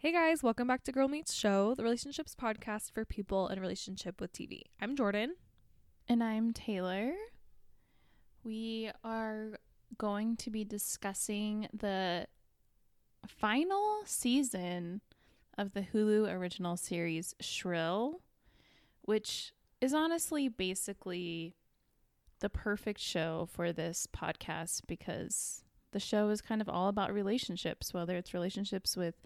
Hey guys, welcome back to Girl Meets Show, the relationships podcast for people in relationship with TV. I'm Jordan. And I'm Taylor. We are going to be discussing the final season of the Hulu original series Shrill, which is honestly basically the perfect show for this podcast because the show is kind of all about relationships, whether it's relationships with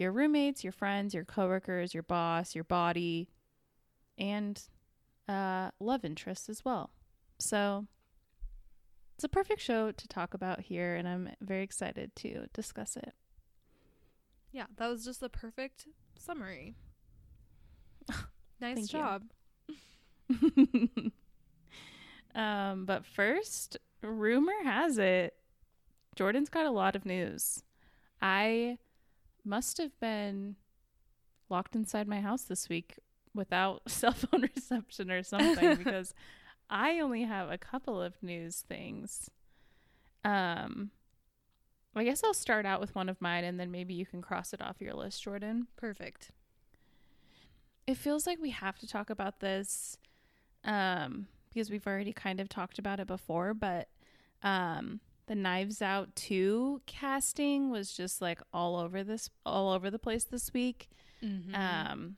your roommates, your friends, your coworkers, your boss, your body, and uh, love interests as well. So it's a perfect show to talk about here, and I'm very excited to discuss it. Yeah, that was just the perfect summary. nice job. um, but first, rumor has it Jordan's got a lot of news. I must have been locked inside my house this week without cell phone reception or something because I only have a couple of news things. Um I guess I'll start out with one of mine and then maybe you can cross it off your list, Jordan. Perfect. It feels like we have to talk about this um because we've already kind of talked about it before, but um the Knives Out 2 casting was just like all over this all over the place this week. Mm-hmm. Um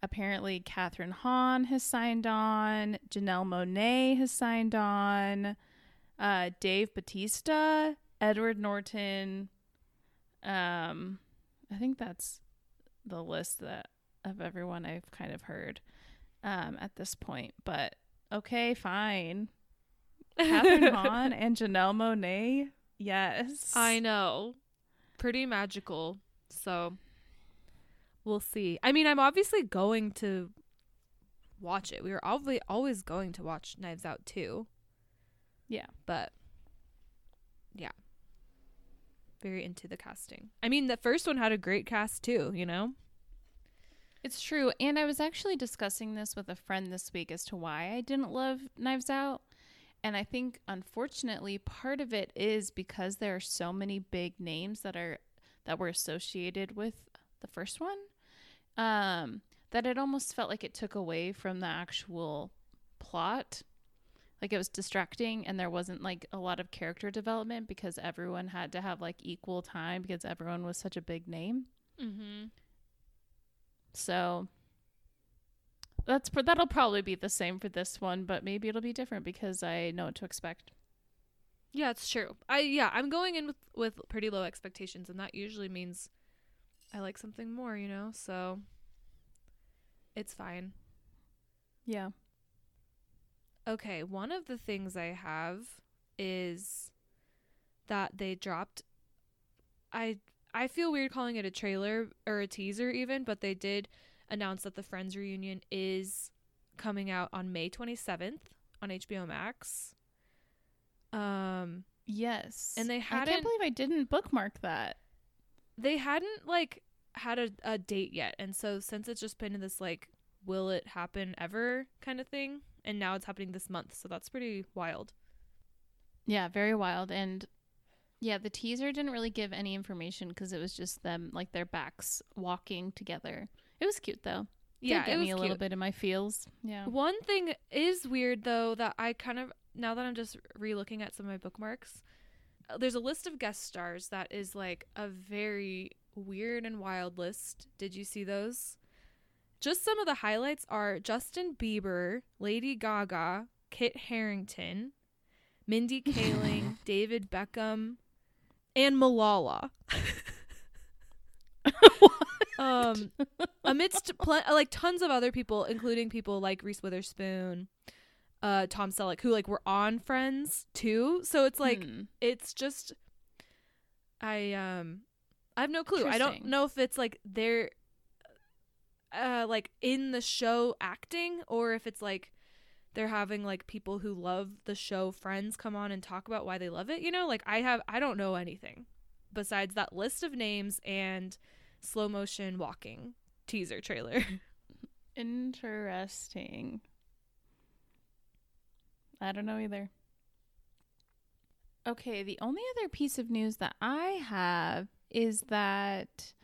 apparently Kathryn Hahn has signed on, Janelle Monáe has signed on, uh Dave Bautista, Edward Norton. Um I think that's the list that of everyone I've kind of heard um at this point, but okay, fine. Kathryn Hahn and Janelle Monáe. Yes. I know. Pretty magical. So we'll see. I mean, I'm obviously going to watch it. We were obviously always going to watch Knives Out too. Yeah. But yeah. Very into the casting. I mean, the first one had a great cast too, you know? It's true. And I was actually discussing this with a friend this week as to why I didn't love Knives Out. And I think, unfortunately, part of it is because there are so many big names that are that were associated with the first one, um, that it almost felt like it took away from the actual plot. Like it was distracting, and there wasn't like a lot of character development because everyone had to have like equal time because everyone was such a big name. Mm-hmm. So that's pr- that'll probably be the same for this one, but maybe it'll be different because I know what to expect. Yeah, it's true. I yeah, I'm going in with with pretty low expectations and that usually means I like something more, you know? So it's fine. Yeah. Okay, one of the things I have is that they dropped I I feel weird calling it a trailer or a teaser even, but they did announce that the Friends reunion is coming out on May 27th on HBO Max. Um Yes. And they I hadn't- can't believe I didn't bookmark that. they hadn't like had a, a date yet and so since it's just been in this like will it happen ever kind of thing and now it's happening this month so that's pretty wild Yeah, very wild and yeah, the teaser didn't really give any information because it was just them like their backs walking together. It was cute though. Yeah it was me a little bit in my feels. Yeah. one thing is weird though that i kind of now that i'm just re-looking at some of my bookmarks uh, there's a list of guest stars that is like a very weird and wild list did you see those just some of the highlights are justin bieber lady gaga kit harington mindy kaling david beckham and malala um amidst pl- like tons of other people including people like reese witherspoon uh tom selleck who like were on friends too. So it's like Hmm. it's just i um i have no clue. I don't know if it's like they're uh like in the show acting or if it's like they're having like people who love the show friends come on and talk about why they love it you know? Like i have i don't know anything besides that list of names and slow motion walking teaser trailer Interesting. I don't know either. Okay, the only other piece of news that I have is that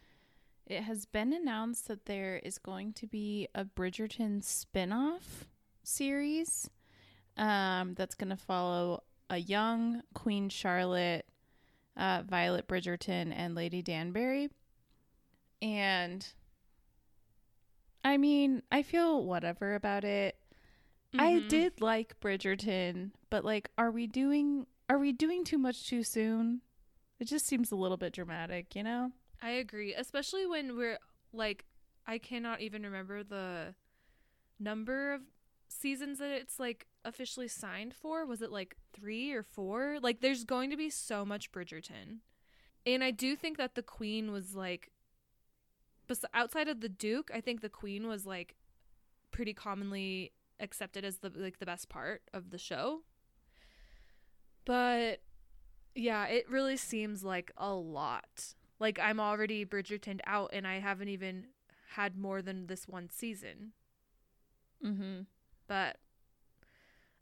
It has been announced that there is going to be a Bridgerton spin-off series um, that's going to follow a young Queen Charlotte, uh, Violet Bridgerton, and Lady Danbury. And I mean, I feel whatever about it. I Mhm. did like Bridgerton, but like are we doing are we doing too much too soon? It just seems a little bit dramatic, you know? I agree, especially when we're like, I cannot even remember the number of seasons that it's like officially signed for. Was it like three or four? Like, there's going to be so much Bridgerton, and I do think that the Queen was like, bes- outside of the Duke, I think the Queen was like pretty commonly accepted as the like the best part of the show. But yeah, it really seems like a lot. Like I'm already Bridgerton out and I haven't even had more than this one season. Mm-hmm. But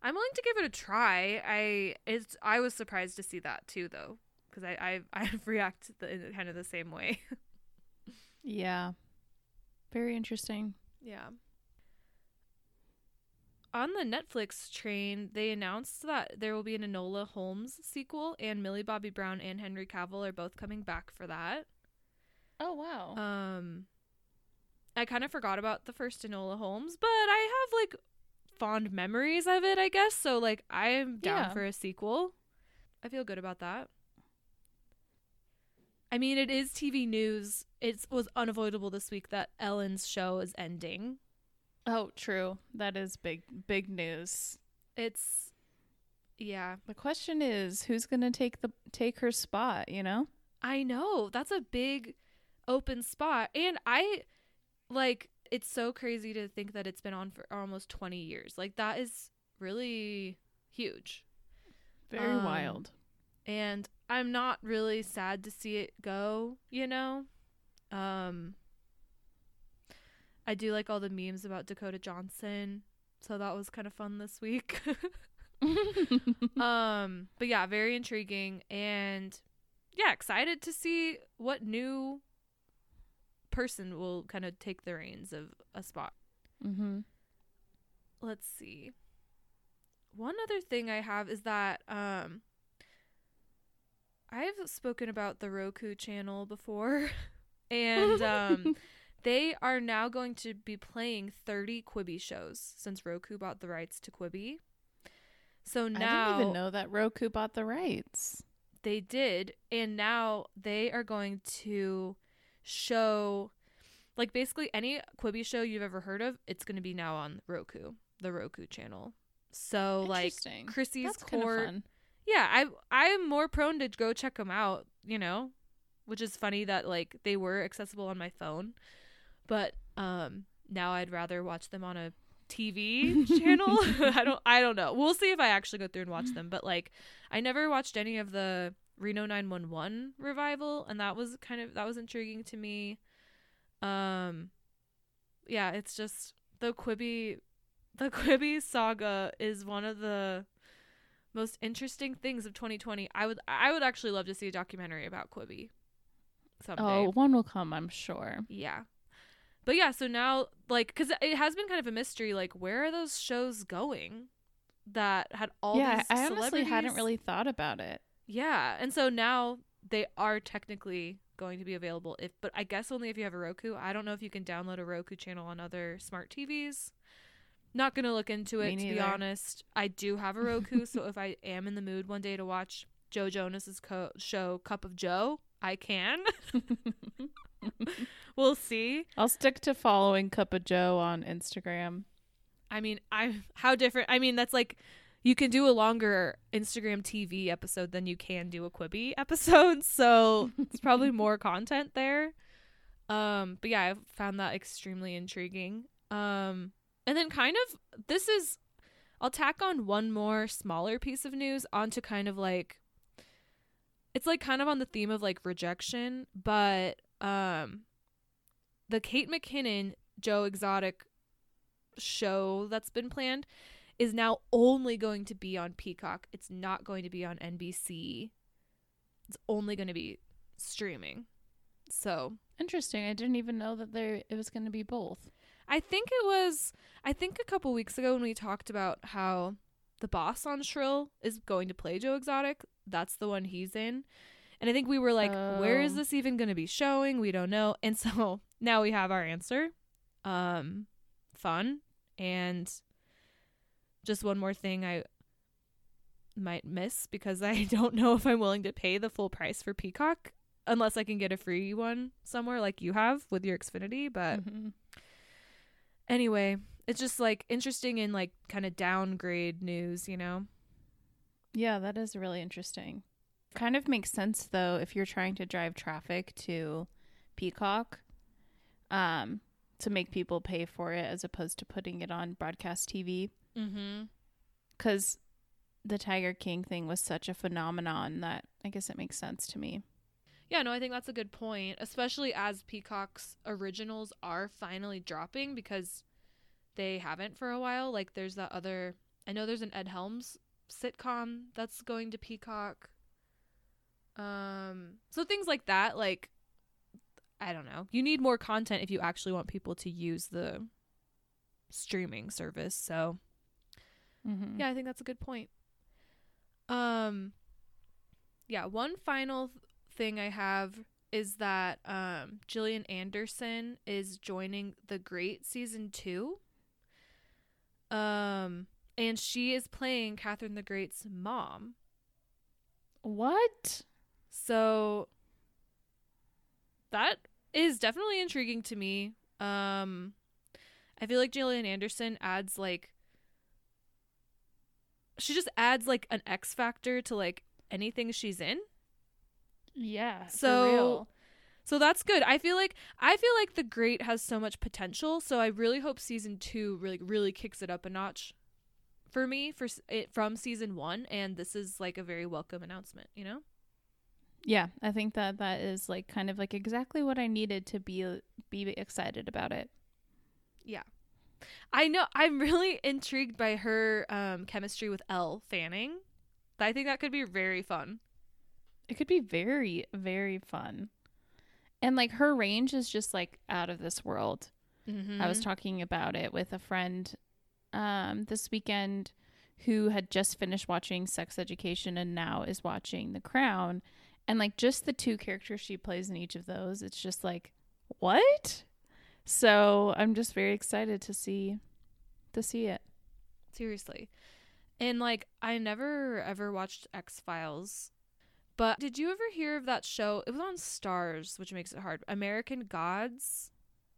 I'm willing to give it a try. I it's I was surprised to see that too though because I I I react the, in kind of the same way. Yeah. Very interesting. Yeah. On the Netflix train, they announced that there will be an Enola Holmes sequel, and Millie Bobby Brown and Henry Cavill are both coming back for that. Oh wow. Um, I kind of forgot about the first Enola Holmes, but I have like fond memories of it, I guess. So like, I am down Yeah. for a sequel. I feel good about that. I mean, it is TV news. It was unavoidable this week that Ellen's show is ending. oh, true. That is big big news. It's yeah, The question is who's going to take the take her spot, you know? I know. That's a big open spot. And I like it's so crazy to think that it's been on for almost 20 years. Like that is really huge. Very Um, wild. And I'm not really sad to see it go, you know? Um I do like all the memes about Dakota Johnson. So that was kind of fun this week. um but yeah very intriguing and yeah excited to see what new person will kind of take the reins of a spot mhm. let's see one other thing i have is that um i've spoken about the roku channel before and um they are now going to be playing 30 quibi shows since roku bought the rights to quibi so now I didn't even know that Roku bought the rights. they did and now they are going to show like basically any quibi show you've ever heard of it's going to be now on roku the roku channel so like chrissy's That's kind of court fun. Yeah i i'm more prone to go check them out you know which is funny that like they were accessible on my phone but um now i'd rather watch them on a tv channel. I don't i don't know. We'll see if i actually go through and watch them but like i never watched any of the reno 911 revival and that was kind of that was intriguing to me. Um yeah it's just the quibi the quibi saga is one of the most interesting things of 2020 i would i would actually love to see a documentary about quibi someday. Oh, one will come, I'm sure. yeah. But yeah so now like because it has been kind of a mystery like where are those shows going that had all yeah, these I honestly hadn't really thought about it. yeah and so now they are technically going to be available if but i guess only if you have a roku. I don't know if you can download a roku channel on other smart tvs not gonna look into Me it to be honest i do have a roku so if i am in the mood one day to watch joe jonas's co- show cup of joe i can we'll see I'll stick to following Cup of Joe on Instagram. I mean, I how different. I mean, that's like you can do a longer Instagram TV episode than you can do a Quibi episode, so it's probably more content there. Um, but yeah, I found that extremely intriguing. Um, and then kind of this is I'll tack on one more smaller piece of news onto kind of like it's like kind of on the theme of like rejection, but um the Kate McKinnon Joe Exotic show that's been planned is now only going to be on Peacock. It's not going to be on NBC. It's only going to be streaming. So Interesting. I didn't even know that there it was going to be both. I think it was I think a couple weeks ago when we talked about how the boss on Shrill is going to play Joe Exotic. That's the one he's in. And I think we were like, where is Oh. this even going to be showing? We don't know. And so now we have our answer. Um fun and just one more thing I might miss because I don't know if I'm willing to pay the full price for Peacock unless I can get a free one somewhere like you have with your Xfinity, but Mhm. Anyway, it's just like interesting and like kind of downgrade news, you know? Yeah, that is really interesting. Kind of makes sense though if you're trying to drive traffic to Peacock um to make people pay for it as opposed to putting it on broadcast TV Mm-hmm. cuz the Tiger King thing was such a phenomenon that I guess it makes sense to me. Yeah, no, I think that's a good point, especially as Peacock's originals are finally dropping because they haven't for a while. Like there's that other I know there's an Ed Helms sitcom that's going to Peacock. Um so things like that like I don't know. You need more content if you actually want people to use the streaming service. So, Mm-hmm. Yeah, I think that's a good point. Um yeah, one final thing I have is that um Gillian Anderson is joining The Great season 2. Um and she is playing Catherine the Great's mom. What? So that is definitely intriguing to me. Um I feel like Gillian Anderson adds like she just adds like an X factor to like anything she's in. Yeah. So- So that's good. I feel like I feel like The Great has so much potential, so I really hope season 2 really really kicks it up a notch for me for it from season 1 and this is like a very welcome announcement, you know? Yeah, I think that that is like kind of like exactly what I needed to be be excited about it. Yeah. I know I'm really intrigued by her um chemistry with Elle Fanning. I think that could be very fun. It could be very very fun. And like her range is just like out of this world. Mm-hmm. I was talking about it with a friend um this weekend who had just finished watching Sex Education and now is watching The Crown and like just the two characters she plays in each of those it's just like what? So, I'm just very excited to see to see it. seriously. And like I never ever watched X Files. But did you ever hear of that show? It was on Starz, which makes it hard. American Gods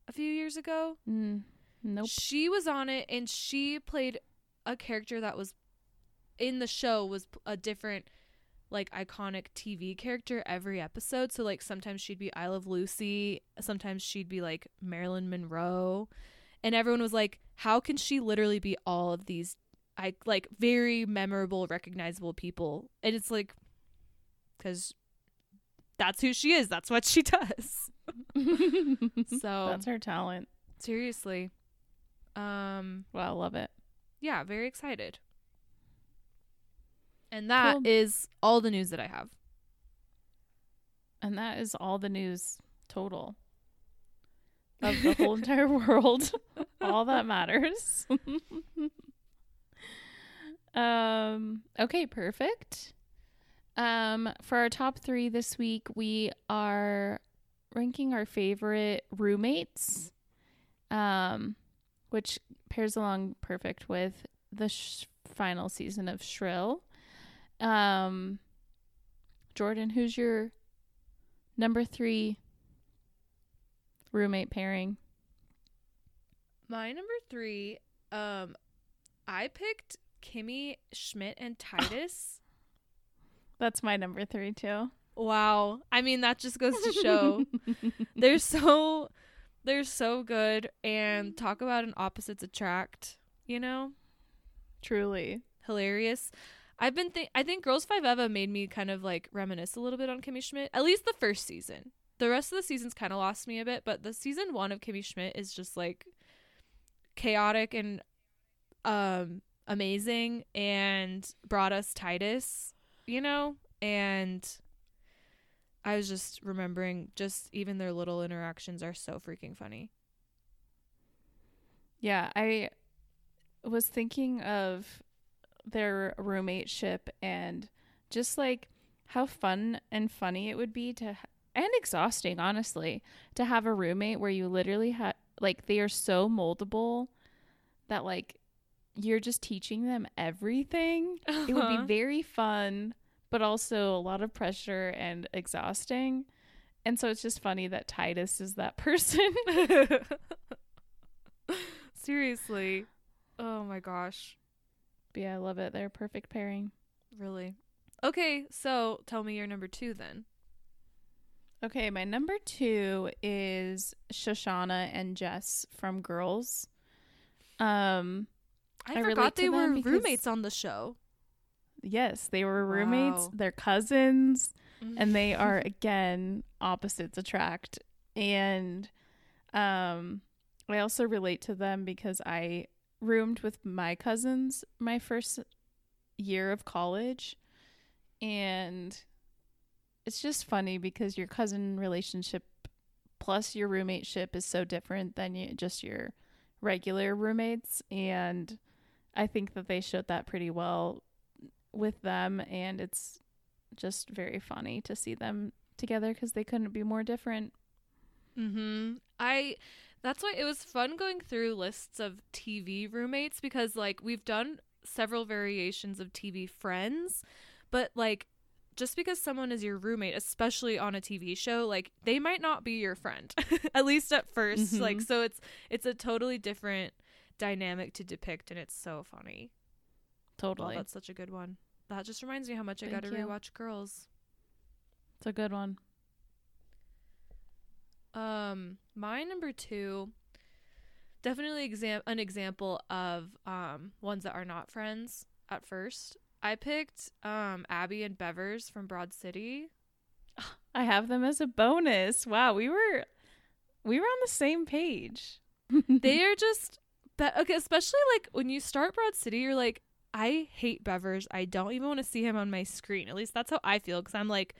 a few years ago. Mm, nope. She was on it and she played a character that was in the show was a different like iconic TV character every episode. So like sometimes she'd be I Love Lucy, sometimes she'd be like Marilyn Monroe. And everyone was like, how can she literally be all of these I like very memorable, recognizable people? And it's like cuz that's who she is. That's what she does. So That's her talent. seriously. Um Wow, I love it. yeah, very excited. And that is Cool. all the news that I have. And that is all the news total of the whole entire world. all that matters. um okay, perfect. Um for our top 3 this week, we are ranking our favorite roommates. Um which pairs along perfect with the sh- final season of Shrill. Um Jordan, who's your number 3 roommate pairing? My number 3 um I picked Kimmy Schmidt and Titus. That's my number 3 too. wow. I mean that just goes to show they're so they're so good and talk about an opposites attract, you know? Truly. hilarious. I've been think I think Girls Five Eva made me kind of like reminisce a little bit on Kimmy Schmidt. At least the first season. The rest of the seasons kind of lost me a bit, but the season one of Kimmy Schmidt is just like chaotic and um amazing and brought us Titus, you know? And I was just remembering just even their little interactions are so freaking funny. Yeah, I was thinking of their roommateship and just like how fun and funny it would be to and exhausting honestly to have a roommate where you literally have like they are so moldable that like you're just teaching them everything. It would Uh-huh. be very fun, but also a lot of pressure and exhausting. And so it's just funny that Titus is that person. Seriously. Oh my gosh. but yeah, I love it. They're a perfect pairing. Really. Okay, so tell me your number 2 then. Okay, my number two is Shoshanna and Jess from Girls. Um, I, I forgot they were roommates on the show. Yes, they were roommates. Wow. They're cousins, and they are again opposites attract. And um, I also relate to them because I roomed with my cousins my first year of college, and it's just funny because your cousin relationship plus your roommateship is so different than you, just your regular roommates and I think that they showed that pretty well with them and it's just very funny to see them together cuz they couldn't be more different. Mm-hmm. I that's why it was fun going through lists of TV roommates because like we've done several variations of TV friends, but like just because someone is your roommate, especially on a TV show, like they might not be your friend. at least at 1st Like Mhm. so it's it's a totally different dynamic to depict and it's so funny. Totally. that's such a good one. That just reminds me how much I got to Thank rewatch Girls. it's a good one. Um, my number two, definitely exam an example of um ones that are not friends at first. I picked um Abby and Bevers from Broad City. I have them as a bonus. Wow, we were we were on the same page. They are just but okay, especially like when you start Broad City, you're like, I hate Bevers. I don't even want to see him on my screen. At least that's how I feel because I'm like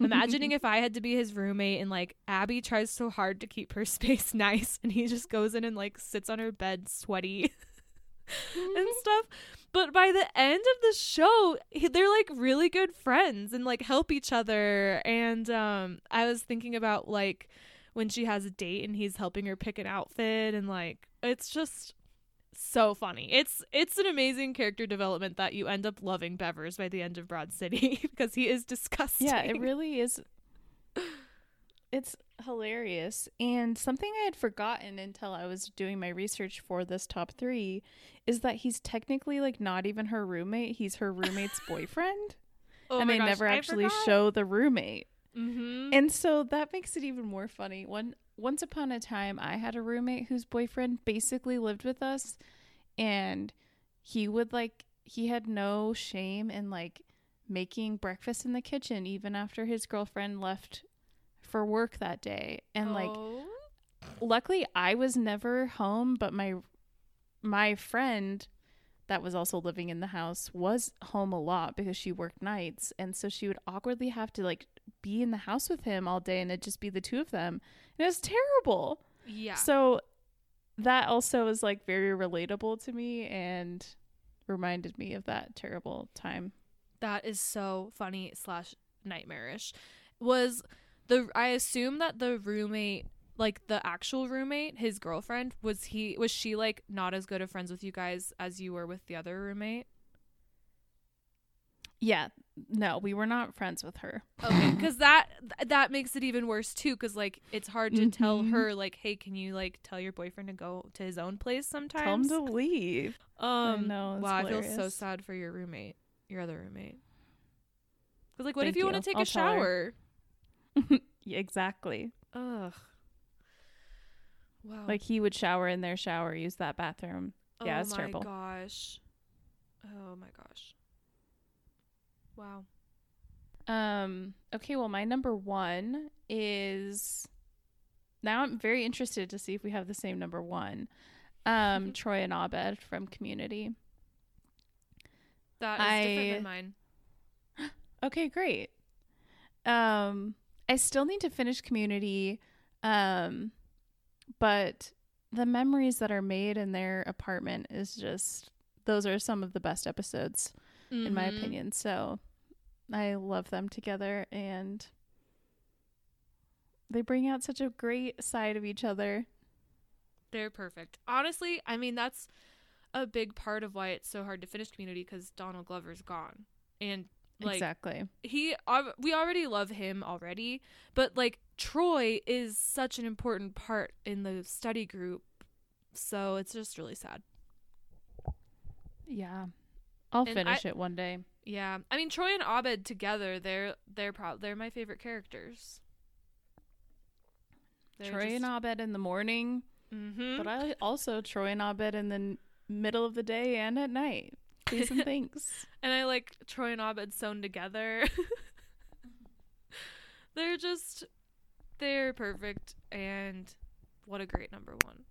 imagining if I had to be his roommate and like Abby tries so hard to keep her space nice and he just goes in and like sits on her bed sweaty and stuff. But by the end of the show, he, they're like really good friends and like help each other. And um, I was thinking about like when she has a date and he's helping her pick an outfit and like it's just so funny. It's it's an amazing character development that you end up loving Bevers by the end of Broad City because he is disgusting. Yeah, it really is. It's hilarious. And something I had forgotten until I was doing my research for this top three is that he's technically like not even her roommate. He's her roommate's boyfriend. oh and they gosh, never I actually forgot. show the roommate. Mhm. And so that makes it even more funny. One once upon a time I had a roommate whose boyfriend basically lived with us and he would like he had no shame in like making breakfast in the kitchen even after his girlfriend left for work that day. And like Oh. luckily I was never home, but my my friend that was also living in the house was home a lot because she worked nights and so she would awkwardly have to like be in the house with him all day and it'd just be the two of them. And it was terrible. yeah. So that also is like very relatable to me and reminded me of that terrible time. That is so funny slash nightmarish. Was the I assume that the roommate, like the actual roommate, his girlfriend, was he was she like not as good of friends with you guys as you were with the other roommate? Yeah, no, we were not friends with her. Okay, because that that makes it even worse too. Because like it's hard to tell Mhm. her like, hey, can you like tell your boyfriend to go to his own place Tell him sometimes? to leave. um, know, it's wow, I feel so hilarious. sad for your roommate, your other roommate. Because like, what if Thank you, you. want to take I'll a tell her. shower? Yeah, exactly. Ugh. Wow. Like he would shower in their shower, use that bathroom. yeah, oh it's my terrible. gosh. Oh my gosh. Wow. Um okay, well my number 1 is now I'm very interested to see if we have the same number 1. Um Troy and Abed from Community. That is different than mine. Okay, great. Um I still need to finish Community, um, but the memories that are made in their apartment is just those are some of the best episodes in my Mhm. opinion. So I love them together and they bring out such a great side of each other. They're perfect. Honestly, I mean that's a big part of why it's so hard to finish Community because Donald Glover's gone, and like exactly. he, we already love him already, but like Troy is such an important part in the study group, so it's just really sad. Yeah. I'll And finish it one day. Yeah, I mean Troy and Abed together, they're they're proud. They're my favorite characters. Troy and Abed in the morning, mm-hmm. but I also Troy and Abed in the n- middle of the day and at night. Please and thanks. And I like Troy and Abed sewn together. they're just they're perfect and what a great number one.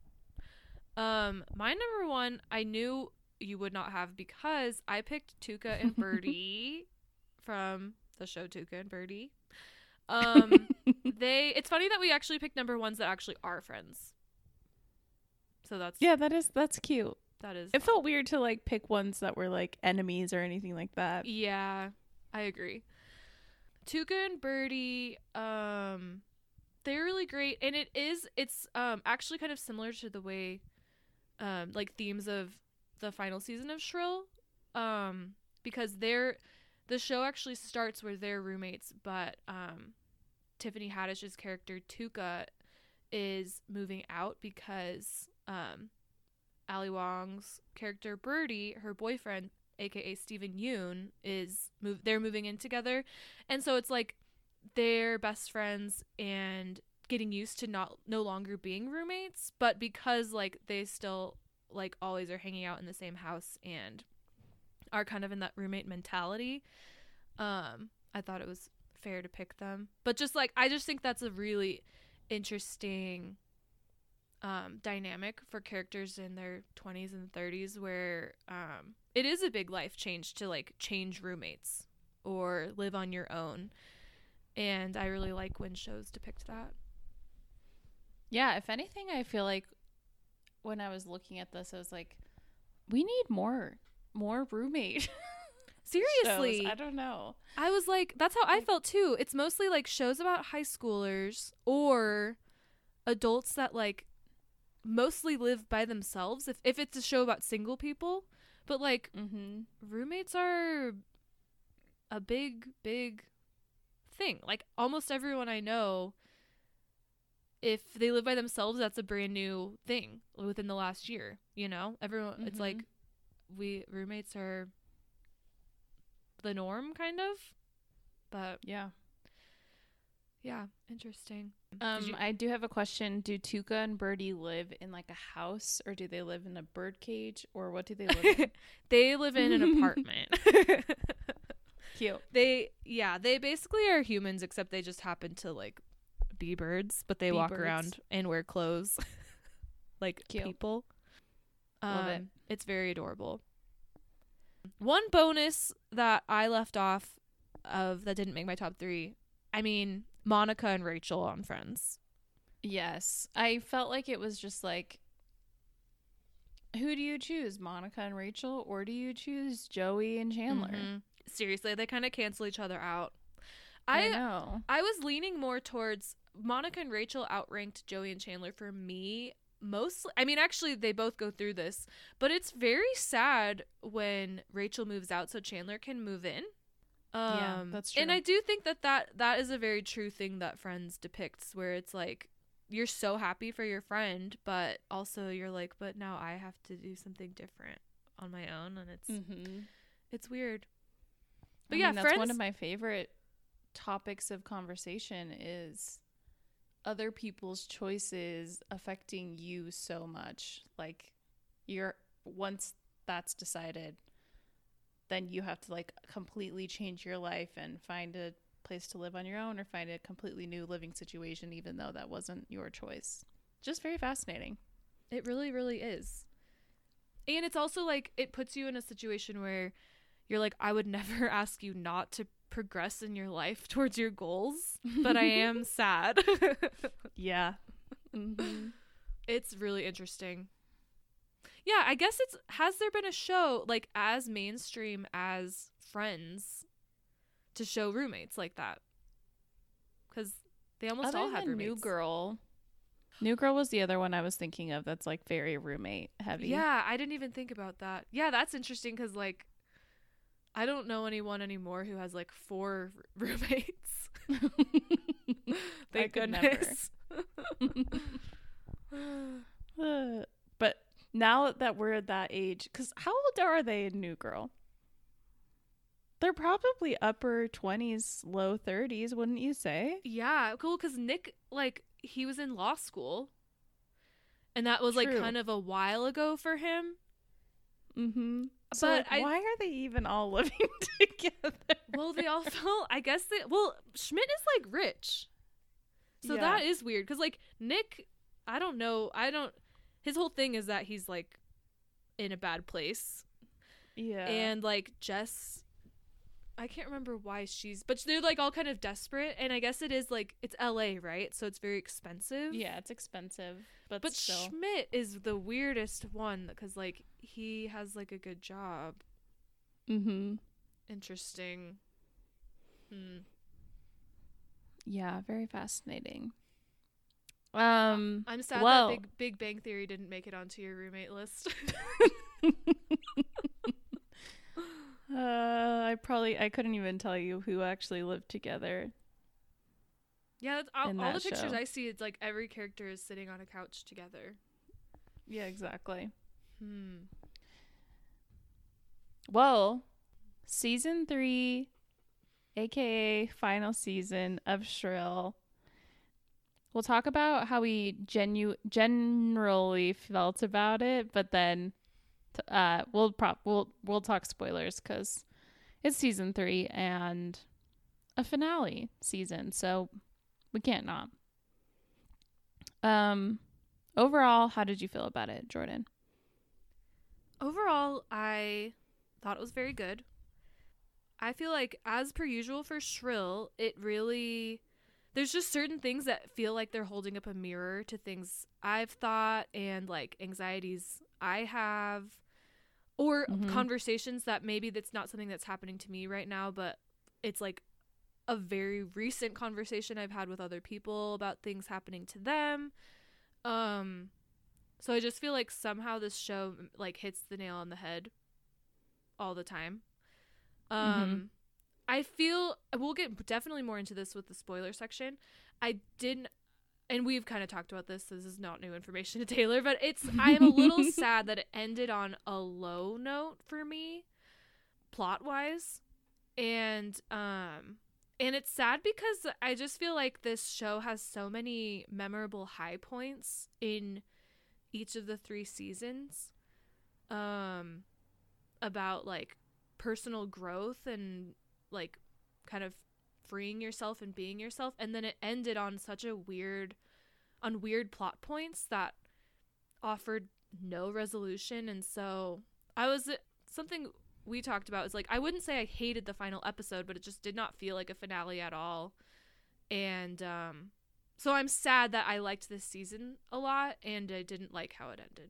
Um my number one I knew you would not have because I picked Tuca and Birdie from the show Tuca and Birdie. Um they it's funny that we actually picked number ones that actually are friends. So that's yeah, that is that's cute. that is It felt weird to like pick ones that were like enemies or anything like that. Yeah, I agree. Tuca and Birdie, um, they're really great, and it is it's um actually kind of similar to the way, um, like themes of the final season of Shrill, um, because they're the show actually starts where they're roommates, but um, Tiffany Haddish's character Tuca is moving out because um, Ali Wong's character Birdie, her boyfriend, aka Steven Yeun, is move. They're moving in together, and so it's like they're best friends and getting used to not no longer being roommates, but because like they still like always are hanging out in the same house and are kind of in that roommate mentality. Um, I thought it was fair to pick them, but just like I just think that's a really interesting um, dynamic for characters in their 20s and 30s where um, it is a big life change to like change roommates or live on your own. And I really like when shows depict that. Yeah, if anything, I feel like when I was looking at this, I was like, we need more, more roommate. Seriously. shows. I don't know. I was like, that's how I felt too. It's mostly like shows about high schoolers or adults that like mostly live by themselves if, if it's a show about single people. But like Mm-hmm. roommates are a big, big thing. Like almost everyone I know, if they live by themselves, that's a brand new thing within the last year. You know, everyone. It's Mhm. like we roommates are the norm, kind of. But Yeah. yeah, interesting. Um, you- I do have a question. Do Tuca and Birdie live in like a house, or do they live in a bird cage, or what do they live in? they live in an apartment. Cute. They yeah, they basically are humans except they just happen to like be birds, but they Be walk birds. around and wear clothes like Cute. people. Love it. Um, It's very adorable. One bonus that I left off of that didn't make my top 3. I mean, Monica and Rachel on Friends. Yes, I felt like it was just like, who do you choose, Monica and Rachel, or do you choose Joey and Chandler? Mhm. Seriously, they kind of cancel each other out. I I know. I was leaning more towards Monica and Rachel outranked Joey and Chandler for me. Mostly, I mean, actually, they both go through this, but it's very sad when Rachel moves out so Chandler can move in. Um, Yeah, that's true. And. I do think that, that that is a very true thing that Friends depicts, where it's like you're so happy for your friend, but also you're like, but now I have to do something different on my own, and it's Mm-hmm. it's weird. But I yeah, mean, that's Friends. one of my favorite topics of conversation is other people's choices affecting you so much. Like you're once that's decided, then you have to like completely change your life and find a place to live on your own or find a completely new living situation even though that wasn't your choice. Just very fascinating. It really, really is. And it's also like it puts you in a situation where you're like, I would never ask you not to progress in your life towards your goals, but I am sad. yeah. Mm-hmm. It's really interesting. Yeah, I guess it's has there been a show like as mainstream as Friends to show roommates like that? Cuz they almost Other all had than roommates. New Girl. New Girl was the other one I was thinking of that's like very roommate heavy. Yeah, I didn't even think about that. Yeah, that's interesting cuz like I don't know anyone anymore who has like four roommates. Thank could never. goodness. But now that we're at that age, because how old are they in New Girl? They're probably upper 20s, low 30s, wouldn't you say? Yeah, cool. Because Nick, like, he was in law school, and that was like kind of a while ago for him. Mm-hmm. But So, like, I- why are they even all living together? Well, they all felt. I guess they. Well, Schmidt is like rich, so Yeah. that is weird. Because like Nick, I don't know. I don't. His whole thing is that he's like in a bad place, yeah. and like Jess. I can't remember why she's, but they're like all kind of desperate, and I guess it is like it's L.A. right, so it's very expensive. yeah, it's expensive, but, But still. Schmidt is the weirdest one because like he has like a good job. mm-hmm. Interesting. Hmm. Yeah, very fascinating. Um, I'm sad well- that Big Big Bang Theory didn't make it onto your roommate list. uh, I probably I couldn't even tell you who actually lived together. yeah, that's, all, all the pictures show. I see, it's like every character is sitting on a couch together. Yeah, exactly. Hmm. Well, season three, aka final season of Shrill. We'll talk about how we genu- generally felt about it, but then uh, we'll prop we'll we'll talk spoilers because it's season three and a finale season, so we can't not. Um, overall, how did you feel about it, Jordan? Overall, I thought it was very good. I feel like, as per usual for Shrill, it really. There's just certain things that feel like they're holding up a mirror to things I've thought and like anxieties I have, or Mhm. conversations that maybe that's not something that's happening to me right now, but it's like a very recent conversation I've had with other people about things happening to them. Um, so I just feel like somehow this show like hits the nail on the head all the time. Um I feel we'll get definitely more into this with the spoiler section. I didn't and we've kind of talked about this. This is not new information to Taylor, but it's I'm a little sad that it ended on a low note for me plot-wise. And um and it's sad because I just feel like this show has so many memorable high points in each of the 3 seasons. Um about like personal growth and like kind of freeing yourself and being yourself and then it ended on such a weird on weird plot points that offered no resolution. And so I was something we talked about is like I wouldn't say I hated the final episode but it just did not feel like a finale at all. And um so I'm sad that I liked this season a lot and I didn't like how it ended.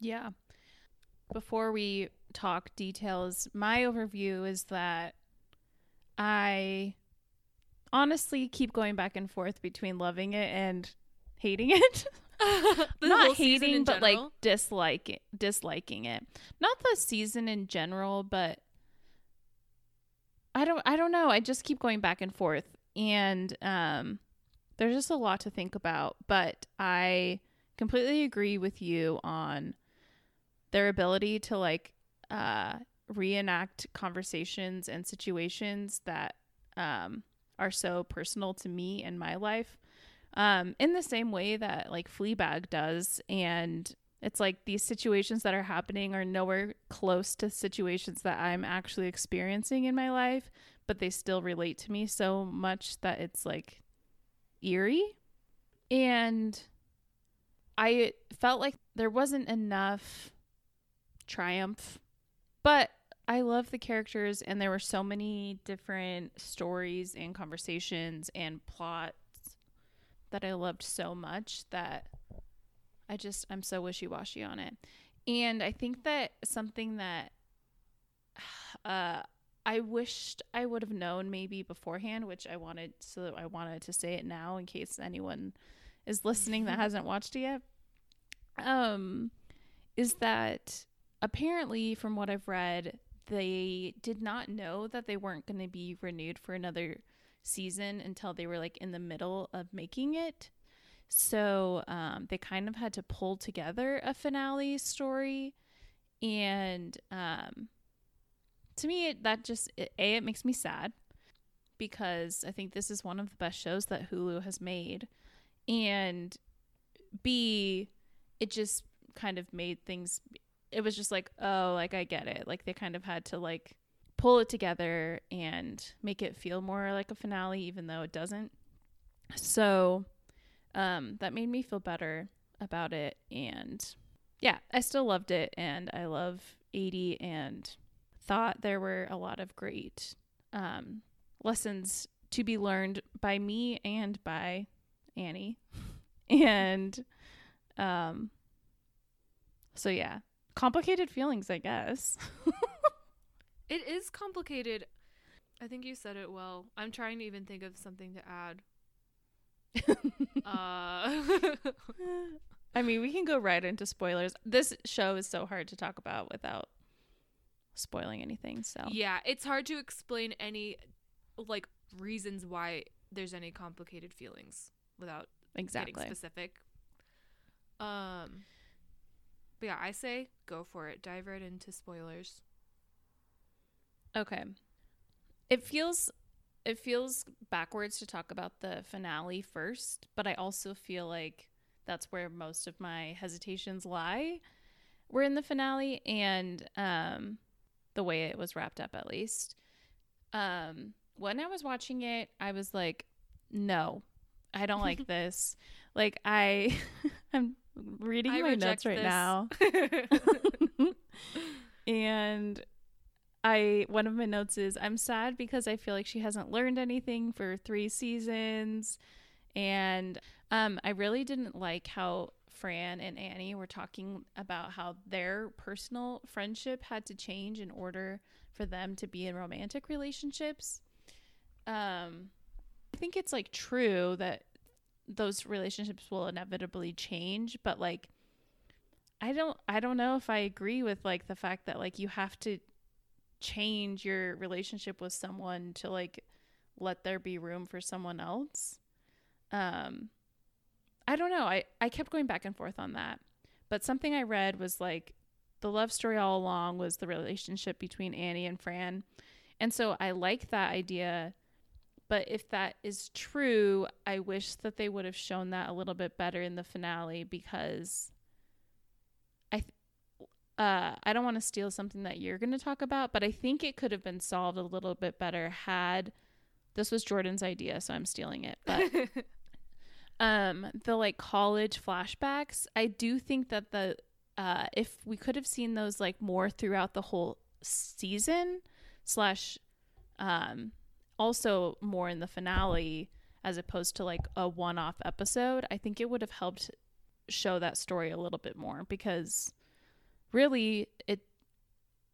Yeah. Before we talk details, my overview is that I honestly keep going back and forth between loving it and hating it. Not hating, in but like general? disliking disliking it. Not the season in general, but I don't I don't know. I just keep going back and forth and um there's just a lot to think about, but I completely agree with you on their ability to like uh reenact conversations and situations that um are so personal to me and my life um in the same way that like Fleabag does and it's like these situations that are happening are nowhere close to situations that I'm actually experiencing in my life, but they still relate to me so much that it's like eerie. And I felt like there wasn't enough triumph, but I love the characters, and there were so many different stories and conversations and plots that I loved so much that I just I'm so wishy washy on it. And I think that something that uh I wished I would have known maybe beforehand, which I wanted so I wanted to say it now in case anyone is listening that hasn't watched it yet. Um is that apparently from what I've read, they did not know that they weren't going to be renewed for another season until they were like in the middle of making it. So um, they kind of had to pull together a finale story. And um, to me, it, that just, it, A, it makes me sad because I think this is one of the best shows that Hulu has made. And B, it just kind of made things, it was just like, oh, like I get it. Like they kind of had to like pull it together and make it feel more like a finale, even though it doesn't. So um, that made me feel better about it. And yeah, I still loved it. And I love Aidy and thought there were a lot of great um, lessons to be learned by me and by Annie. and um, so, yeah, complicated feelings, I guess. It is complicated. I think you said it well. I'm trying to even think of something to add. uh I mean, we can go right into spoilers. This show is so hard to talk about without spoiling anything. So yeah, it's hard to explain any like reasons why there's any complicated feelings without exactly getting specific. Um, but yeah, I say go for it. Dive right into spoilers. Okay. It feels it feels backwards to talk about the finale first, but I also feel like that's where most of my hesitations lie. We're in the finale and um the way it was wrapped up at least. Um when I was watching it, I was like, no, I don't like this. Like I I'm reading I my notes right this. now. and I one of my notes is I'm sad because I feel like she hasn't learned anything for 3 seasons and um I really didn't like how Fran and Annie were talking about how their personal friendship had to change in order for them to be in romantic relationships. Um I think it's like true that those relationships will inevitably change, but like I don't I don't know if I agree with like the fact that like you have to change your relationship with someone to like let there be room for someone else. Um I don't know. I I kept going back and forth on that. But something I read was like the love story all along was the relationship between Annie and Fran. And so I like that idea. But if that is true, I wish that they would have shown that a little bit better in the finale because I th- uh, I don't want to steal something that you're going to talk about, but I think it could have been solved a little bit better had this was Jordan's idea, so I'm stealing it. But um, the like college flashbacks, I do think that the uh, if we could have seen those like more throughout the whole season slash um, also more in the finale as opposed to like a one-off episode, I think it would have helped show that story a little bit more because really it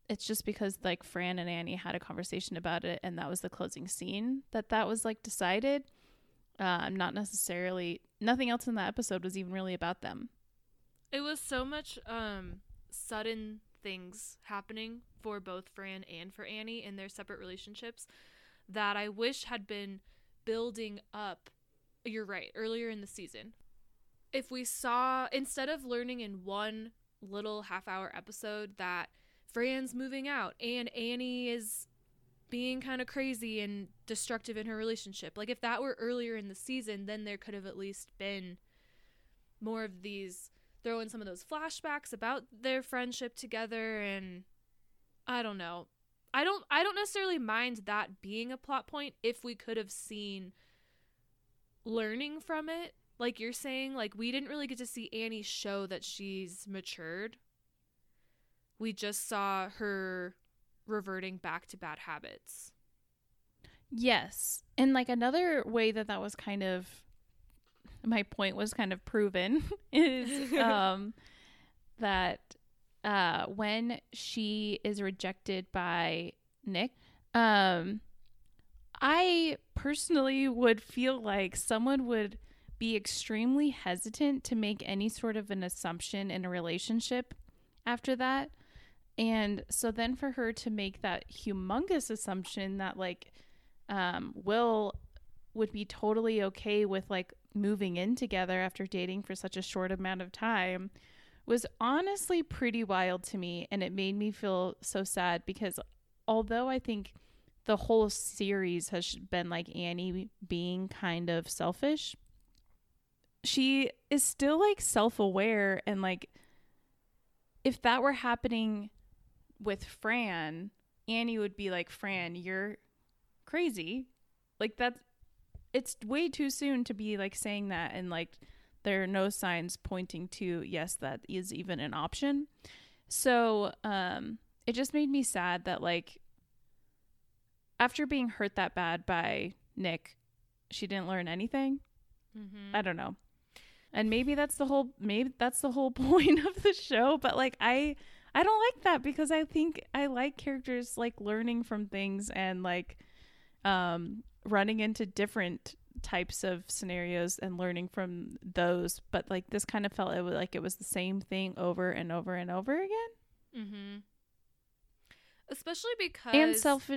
it's just because like Fran and Annie had a conversation about it and that was the closing scene that that was like decided. Uh not necessarily nothing else in that episode was even really about them. It was so much um sudden things happening for both Fran and for Annie in their separate relationships that I wish had been building up. You're right, earlier in the season. If we saw instead of learning in one little half hour episode that Fran's moving out and Annie is being kind of crazy and destructive in her relationship. Like if that were earlier in the season, then there could have at least been more of these throw in some of those flashbacks about their friendship together and I don't know. I don't I don't necessarily mind that being a plot point if we could have seen learning from it. Like you're saying, like we didn't really get to see Annie show that she's matured. We just saw her reverting back to bad habits. Yes. And like another way that that was kind of my point was kind of proven is um that uh when she is rejected by Nick um I personally would feel like someone would be extremely hesitant to make any sort of an assumption in a relationship after that. And so then for her to make that humongous assumption that like um, Will would be totally okay with like moving in together after dating for such a short amount of time was honestly pretty wild to me. And it made me feel so sad because although I think the whole series has been like Annie being kind of selfish, she is still like self aware and like if that were happening with Fran, Annie would be like, Fran, you're crazy. Like that's it's way too soon to be like saying that and like there are no signs pointing to yes that is even an option. So, um it just made me sad that like after being hurt that bad by Nick, she didn't learn anything. Mm-hmm. I don't know. And maybe that's the whole maybe that's the whole point of the show, but like I I don't like that because I think I like characters like learning from things and like um running into different types of scenarios and learning from those, but like this kind of felt it was like it was the same thing over and over and over again. Mm-hmm. Especially because And self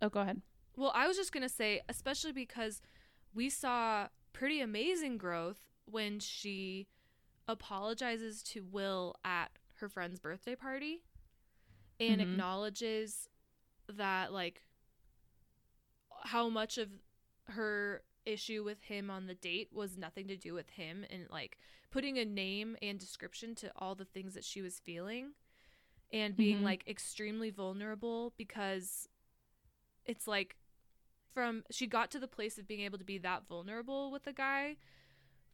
Oh, go ahead. Well, I was just gonna say, especially because we saw pretty amazing growth when she apologizes to Will at her friend's birthday party and Mhm. acknowledges that like how much of her issue with him on the date was nothing to do with him and like putting a name and description to all the things that she was feeling and being Mhm. like extremely vulnerable because it's like from she got to the place of being able to be that vulnerable with a guy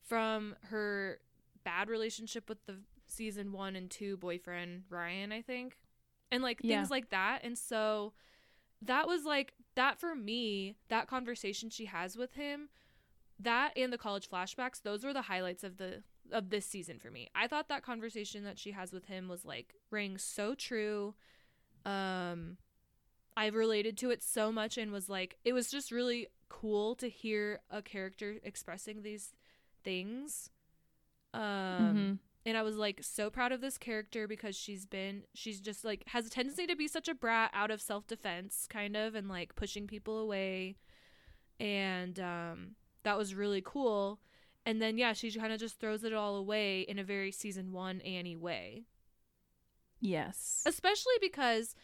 from her bad relationship with the season 1 and 2 boyfriend Ryan I think and like Yeah. things like that and so that was like that for me that conversation she has with him that and the college flashbacks those were the highlights of the of this season for me. I thought that conversation that she has with him was like rang so true. Um i related to it so much and was like it was just really cool to hear a character expressing these things. Um Mhm. And I was like so proud of this character because she's been she's just like has a tendency to be such a brat out of self-defense kind of and like pushing people away. And um that was really cool. And then yeah she kind of just throws it all away in a very season 1 Annie way. Yes. especially because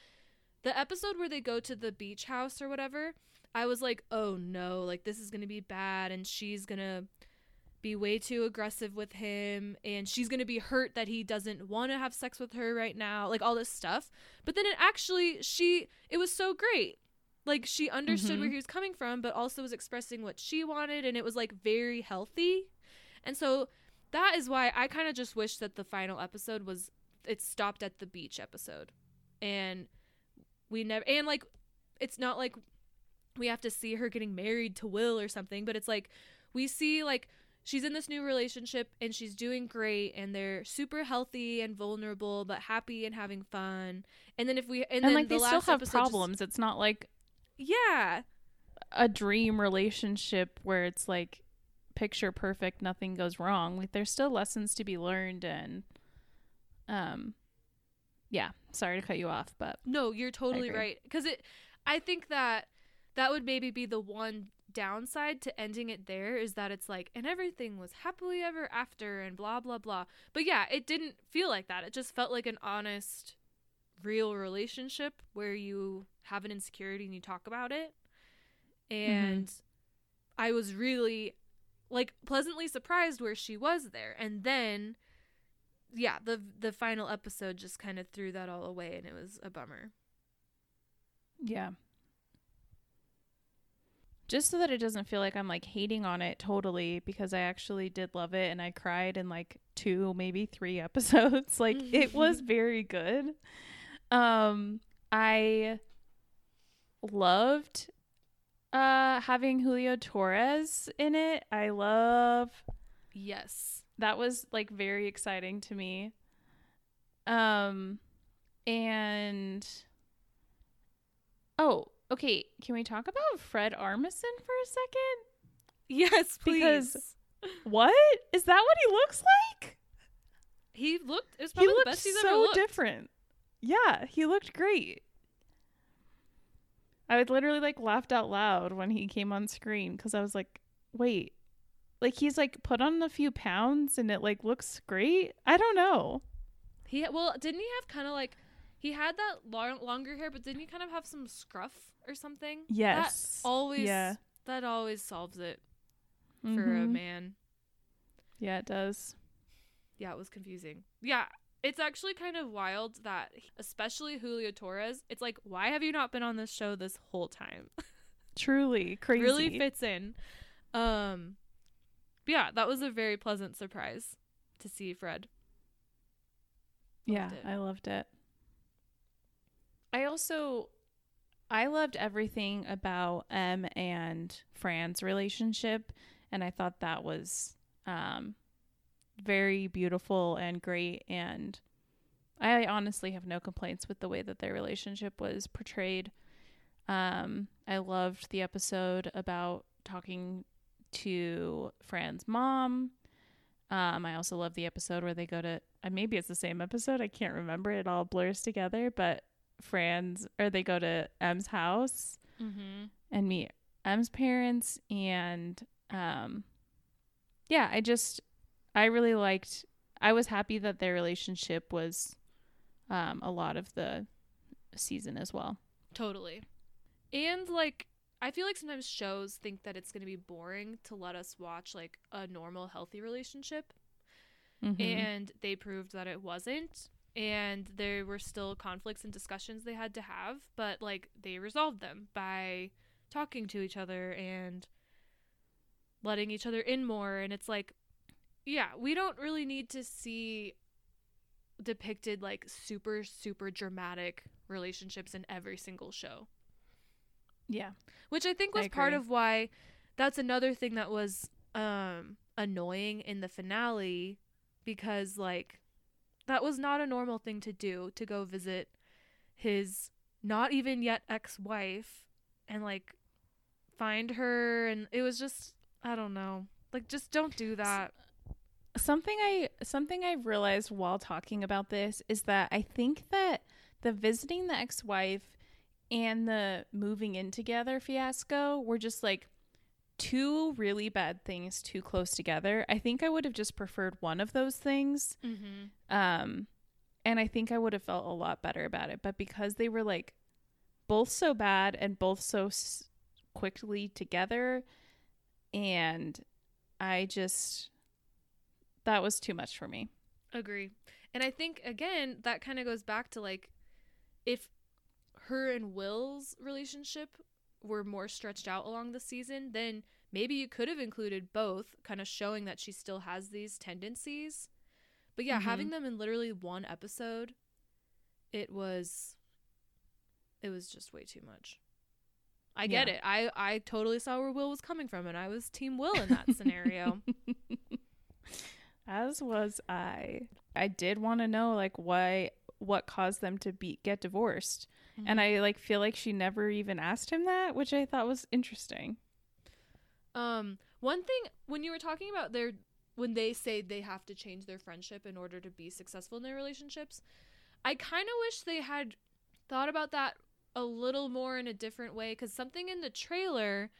the episode where they go to the beach house or whatever i was like oh no like this is gonna be bad and she's gonna be way too aggressive with him and she's gonna be hurt that he doesn't want to have sex with her right now like all this stuff. But then it actually she it was so great. Like she understood Mhm. where he was coming from but also was expressing what she wanted and it was like very healthy. And so that is why i kind of just wish that the final episode was it stopped at the beach episode. And we never and like it's not like we have to see her getting married to will or something but it's like we see like she's in this new relationship and she's doing great and they're super healthy and vulnerable but happy and having fun and then if we and, And, then like the they still have episode just- problems. It's not like yeah a dream relationship where it's like picture perfect, nothing goes wrong. Like there's still lessons to be learned and um yeah, sorry to cut you off, but No, you're totally right. Because it, I think that that would maybe be the one downside to ending it there is that it's like, and everything was happily ever after and blah, blah, blah. But yeah, it didn't feel like that. It just felt like an honest, real relationship where you have an insecurity and you talk about it. Mm-hmm. And I was really, like, pleasantly surprised where she was there. And then. Yeah, the the final episode just kind of threw that all away and it was a bummer. yeah. Just so that it doesn't feel like I'm like hating on it totally because I actually did love it and I cried in like two, maybe three episodes. like it was very good. Um I loved uh having Julio Torres in it. I love Yes. that was like very exciting to me. Um and Oh, okay, can we talk about Fred Armisen for a second? Yes, please. Because- What? Is that what he looks like? he looked it was He probably the looked best he's so ever looked. different. Yeah, he looked great. I would literally like laughed out loud when he came on screen because I was like, wait, like he's like put on a few pounds and it like looks great. I don't know. He well, didn't he have kind of like he had that long, longer hair, but didn't he kind of have some scruff or something? Yes. That always Yeah. that always solves it for a Mhm. man. Yeah, it does. Yeah, it was confusing. Yeah, it's actually kind of wild that especially Julio Torres, it's like why have you not been on this show this whole time? Truly crazy. really fits in. Um yeah, that was a very pleasant surprise to see Fred. Yeah, it. I loved it. I also I loved everything about Em and Fran's relationship and I thought that was um very beautiful and great and I honestly have no complaints with the way that their relationship was portrayed. Um I loved the episode about talking to Fran's mom. Um, I also love the episode where they go to uh, maybe it's the same episode. I can't remember. It all blurs together, but Fran's or they go to Em's house Mm-hmm. and meet Em's parents and um yeah, I just I really liked I was happy that their relationship was um a lot of the season as well. Totally. And like I feel like sometimes shows think that it's going to be boring to let us watch like a normal healthy relationship Mhm. and they proved that it wasn't and there were still conflicts and discussions they had to have but like they resolved them by talking to each other and letting each other in more and it's like yeah we don't really need to see depicted like super super dramatic relationships in every single show yeah. which I think I was part of why that's another thing that was um annoying in the finale because like that was not a normal thing to do to go visit his not even yet ex-wife and like find her and it was just I don't know. Like just don't do that. Something I something I've realized while talking about this is that I think that the visiting the ex-wife and the moving in together fiasco were just like two really bad things too close together. I think I would have just preferred one of those things. Mm-hmm. Um and I think I would have felt a lot better about it, but because they were like both so bad and both so s- quickly together and I just that was too much for me. Agree. And I think again that kind of goes back to like if her and Will's relationship were more stretched out along the season, then maybe you could have included both, kind of showing that she still has these tendencies. But yeah, Mhm. having them in literally one episode, it was it was just way too much. I get Yeah. it. I I totally saw where Will was coming from and I was team Will in that scenario. As was I. I did want to know like why what caused them to be get divorced. And I like feel like she never even asked him that, which I thought was interesting. Um, one thing when you were talking about their when they say they have to change their friendship in order to be successful in their relationships, I kind of wish they had thought about that a little more in a different way cuz something in the trailer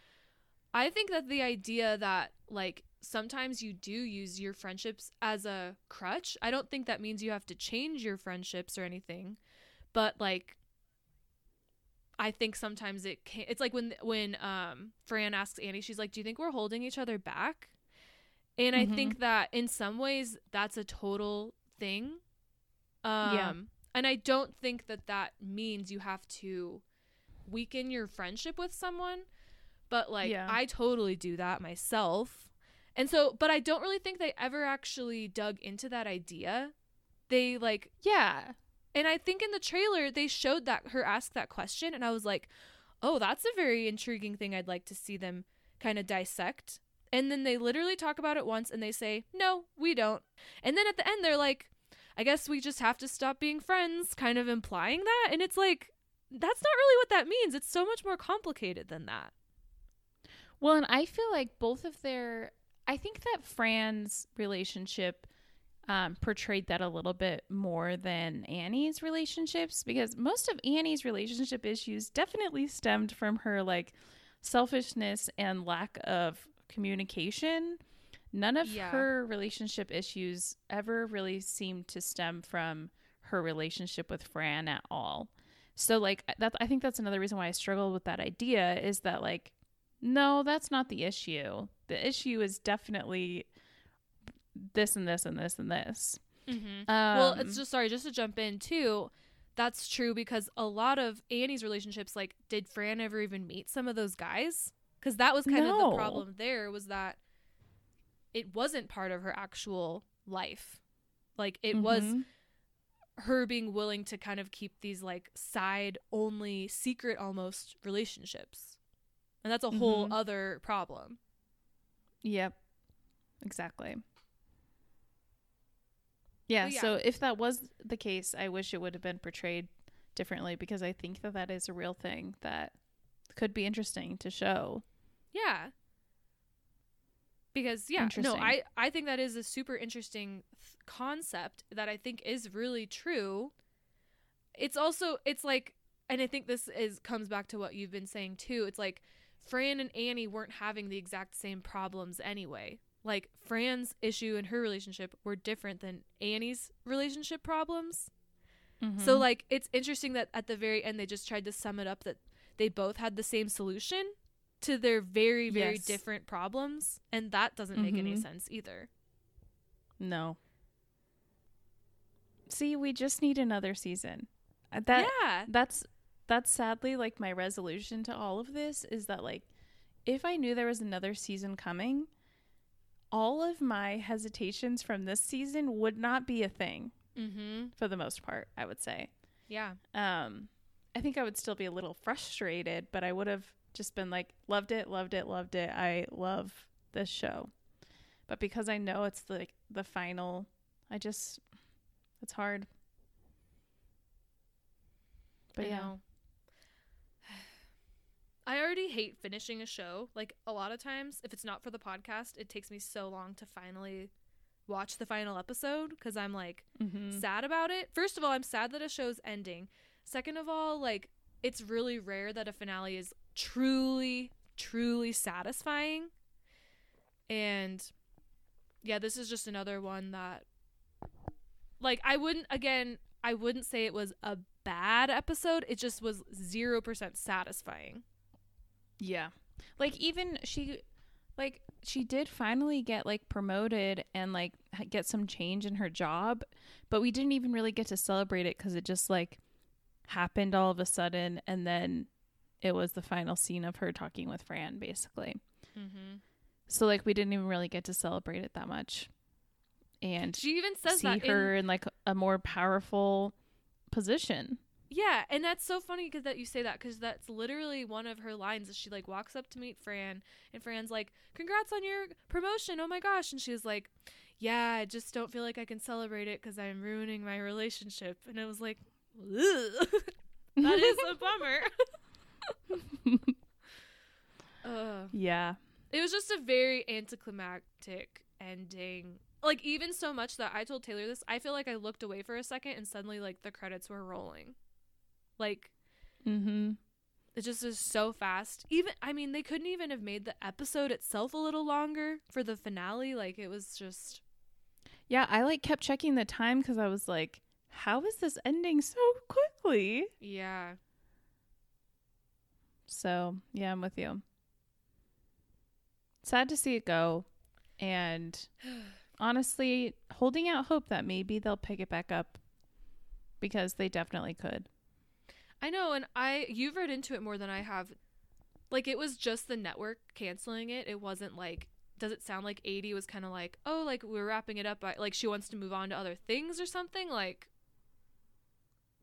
I think that the idea that like sometimes you do use your friendships as a crutch. I don't think that means you have to change your friendships or anything, but like I think sometimes it can it's like when when um Fran asks Annie, she's like, "Do you think we're holding each other back?" And I Mhm. think that in some ways that's a total thing. Um Yeah. and I don't think that that means you have to weaken your friendship with someone, but like Yeah. I totally do that myself. And so but I don't really think they ever actually dug into that idea. They like Yeah. And I think in the trailer they showed that her ask that question and I was like, "Oh, that's a very intriguing thing I'd like to see them kind of dissect." And then they literally talk about it once and they say, "No, we don't." And then at the end they're like, "I guess we just have to stop being friends," kind of implying that. And it's like that's not really what that means. It's so much more complicated than that. Well, and I feel like both of their I think that Fran's relationship um, portrayed that a little bit more than Annie's relationships because most of Annie's relationship issues definitely stemmed from her like selfishness and lack of communication. None of Yeah. her relationship issues ever really seemed to stem from her relationship with Fran at all. So like that I think that's another reason why I struggled with that idea is that like no, that's not the issue. The issue is definitely this and this and this and this. Mm-hmm. Um, well, it's just sorry, just to jump in too. That's true because a lot of Annie's relationships, like, did Fran ever even meet some of those guys? Because that was kind of the problem there was that it wasn't part of her actual life. Like, it was Mhm. her being willing to kind of keep these like side only secret almost relationships. And that's a whole Mhm. other problem. Yep. Exactly. Yeah, yeah. so if that was the case, I wish it would have been portrayed differently because I think that that is a real thing that could be interesting to show. Yeah. Because yeah, no, I I think that is a super interesting th- concept that I think is really true. It's also it's like and I think this is comes back to what you've been saying too. It's like Fran and Annie weren't having the exact same problems anyway. Like Fran's issue and her relationship were different than Annie's relationship problems. So Mm-hmm. like it's interesting that at the very end they just tried to sum it up that they both had the same solution to their very very Yes. different problems and that doesn't make any Mhm. sense either. no. See, we just need another season. Uh, That yeah. that's that's sadly like my resolution to all of this is that like if I knew there was another season coming, all of my hesitations from this season would not be a thing Mhm. for the most part, I would say. Yeah. Um I think I would still be a little frustrated, but I would have just been like loved it, loved it, loved it. I love this show. But because I know it's like the final, I just it's hard. But I yeah. know. I already hate finishing a show. Like a lot of times if it's not for the podcast, it takes me so long to finally watch the final episode cuz I'm like Mhm. sad about it. First of all, I'm sad that a show's ending. Second of all, like it's really rare that a finale is truly truly satisfying. And yeah, this is just another one that like I wouldn't again, I wouldn't say it was a bad episode. It just was 0% satisfying. Yeah. Like even she like she did finally get like promoted and like get some change in her job, but we didn't even really get to celebrate it cuz it just like happened all of a sudden and then it was the final scene of her talking with Fran basically. Mhm. So like we didn't even really get to celebrate it that much. And She even says see that in- her in like a more powerful position. Yeah, and that's so funny because that you say that because that's literally one of her lines. Is she like walks up to meet Fran, and Fran's like, "Congrats on your promotion! Oh my gosh!" And she's like, "Yeah, I just don't feel like I can celebrate it because I'm ruining my relationship." And it was like, that is a bummer. Ugh. yeah. It was just a very anticlimactic ending. Like even so much that I told Taylor this, I feel like I looked away for a second and suddenly like the credits were rolling. Like mm-hmm. it just is so fast. Even I mean, they couldn't even have made the episode itself a little longer for the finale. Like it was just Yeah, I like kept checking the time cuz I was like how is this ending so quickly? yeah. So, yeah, I'm with you. Sad to see it go. And honestly, holding out hope that maybe they'll pick it back up because they definitely could. I know, and I you've read into it more than I have. Like it was just the network canceling it. It wasn't like does it sound like Aidy was kind of like, "Oh, like we're wrapping it up, but like she wants to move on to other things or something?" Like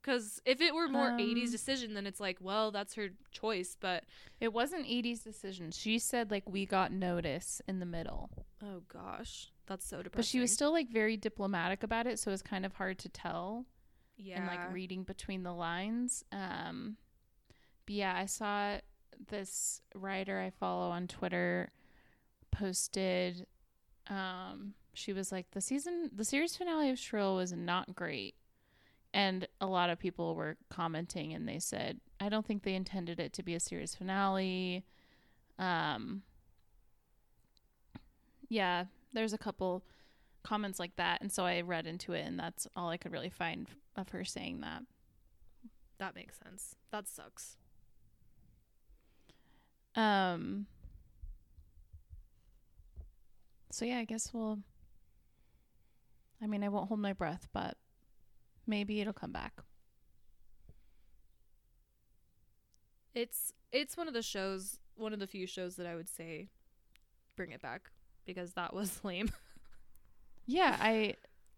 Because if it were more Um, Aidy's decision, then it's like, well, that's her choice. But It wasn't Aidy's decision. She said like we got notice in the middle. oh gosh, that's so depressing. But she was still like very diplomatic about it, so it was kind of hard to tell yeah, and like reading between the lines. Um but yeah, I saw this writer I follow on Twitter posted um she was like the season the series finale of Shrill was not great. And a lot of people were commenting and they said, I don't think they intended it to be a series finale. Um yeah, there's a couple comments like that and so I read into it and that's all I could really find of her saying that. that makes sense. That sucks. Um So yeah, I guess we'll I mean, I won't hold my breath, but maybe it'll come back. It's it's one of the shows, one of the few shows that I would say bring it back because that was lame. Yeah, I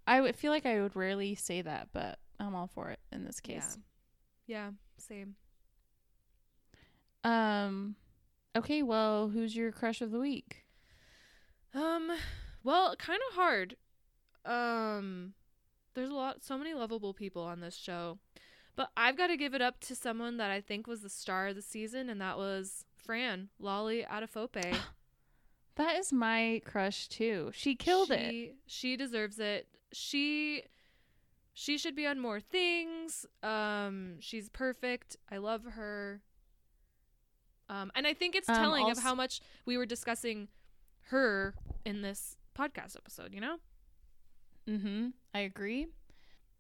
I would feel like I would rarely say that, but I'm all for it in this case. Yeah, yeah same. Um okay, well, who's your crush of the week? Um, well, kind of hard. Um, there's a lot, so many lovable people on this show, but I've got to give it up to someone that I think was the star of the season, and that was Fran Lolly Adefope. That is my crush too. She killed it. she, She deserves it. She she should be on more things. Um, she's perfect. I love her. Um, and I think it's Um, telling of how much we were discussing her in this podcast episode. You know. Mm-hmm. I agree.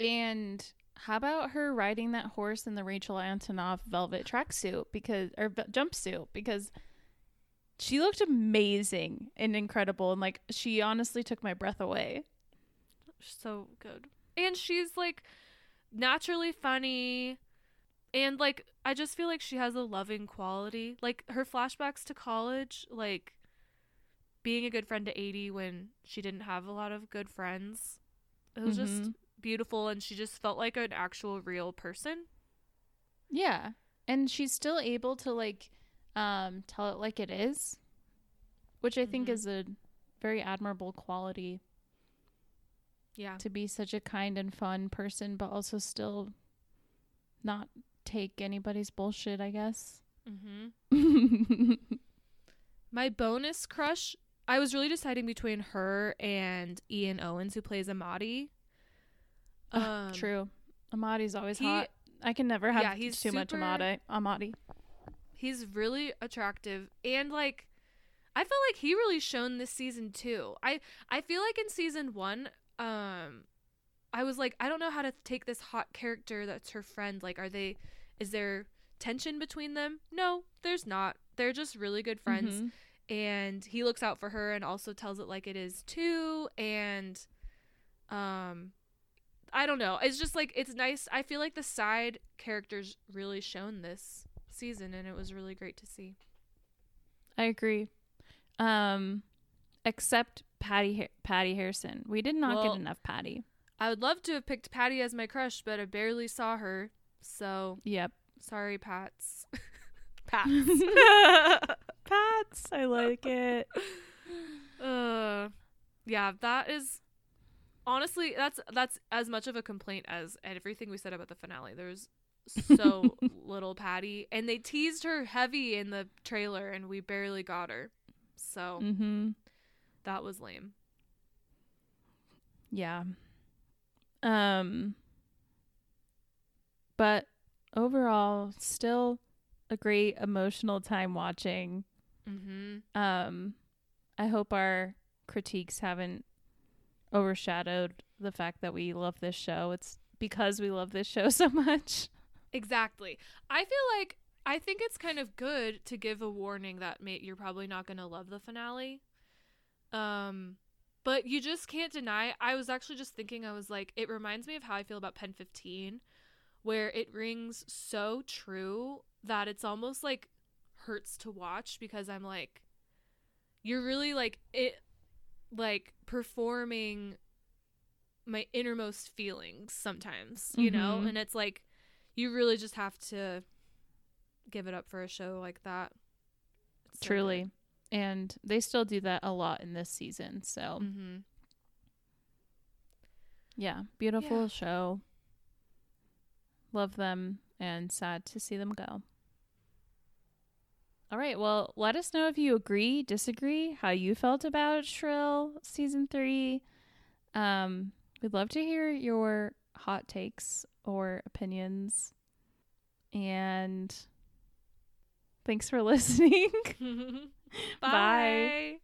And how about her riding that horse in the Rachel Antonoff velvet tracksuit because or v- jumpsuit because she looked amazing and incredible and like she honestly took my breath away. so good. And she's like naturally funny and like I just feel like she has a loving quality. Like her flashbacks to college, like being a good friend to Aidy when she didn't have a lot of good friends. It was just Mhm. beautiful and she just felt like an actual real person. Yeah. And she's still able to like um tell it like it is, which I think Mhm. is a very admirable quality Yeah. to be such a kind and fun person but also still not take anybody's bullshit, I guess. Mhm. My bonus crush, I was really deciding between her and Ian Owens who plays Amadi. Ugh, True. Amadi's always he- hot. I can never have Yeah, he's too much super- Amadi. Amadi. He's really attractive and like I felt like he really shone this season too. I I feel like in season 1 um I was like I don't know how to take this hot character that's her friend like are they is there tension between them? No, there's not. They're just really good friends Mhm. and he looks out for her and also tells it like it is too and um I don't know. It's just like it's nice. I feel like the side characters really shown this season and it was really great to see. I agree. Um except Patty Ha- Patty Harrison. We did not Well- get enough Patty. I would love to have picked Patty as my crush, but I barely saw her. So, Yep. sorry Pats. Pats. Pats. I like it. uh yeah, that is honestly that's that's as much of a complaint as everything we said about the finale. There's so little Patty and they teased her heavy in the trailer and we barely got her. So, Mhm. That was lame. Yeah. Um but overall still a great emotional time watching. Mhm. Um I hope our critiques haven't overshadowed the fact that we love this show. It's because we love this show so much. Exactly. I feel like I think it's kind of good to give a warning that may, you're probably not going to love the finale. Um but you just can't deny I was actually just thinking I was like it reminds me of how I feel about Pen 15 where it rings so true that it's almost like hurts to watch because I'm like you're really like it like performing my innermost feelings sometimes, you know? Mhm. And it's like you really just have to give it up for a show like that. It's so Truly. And they still do that a lot in this season. So. Mhm. yeah, beautiful Yeah. show. Love them and sad to see them go. All right, well, let us know if you agree, disagree, how you felt about Shrill season 3. Um, we'd love to hear your hot takes or opinions. And thanks for listening. Bye.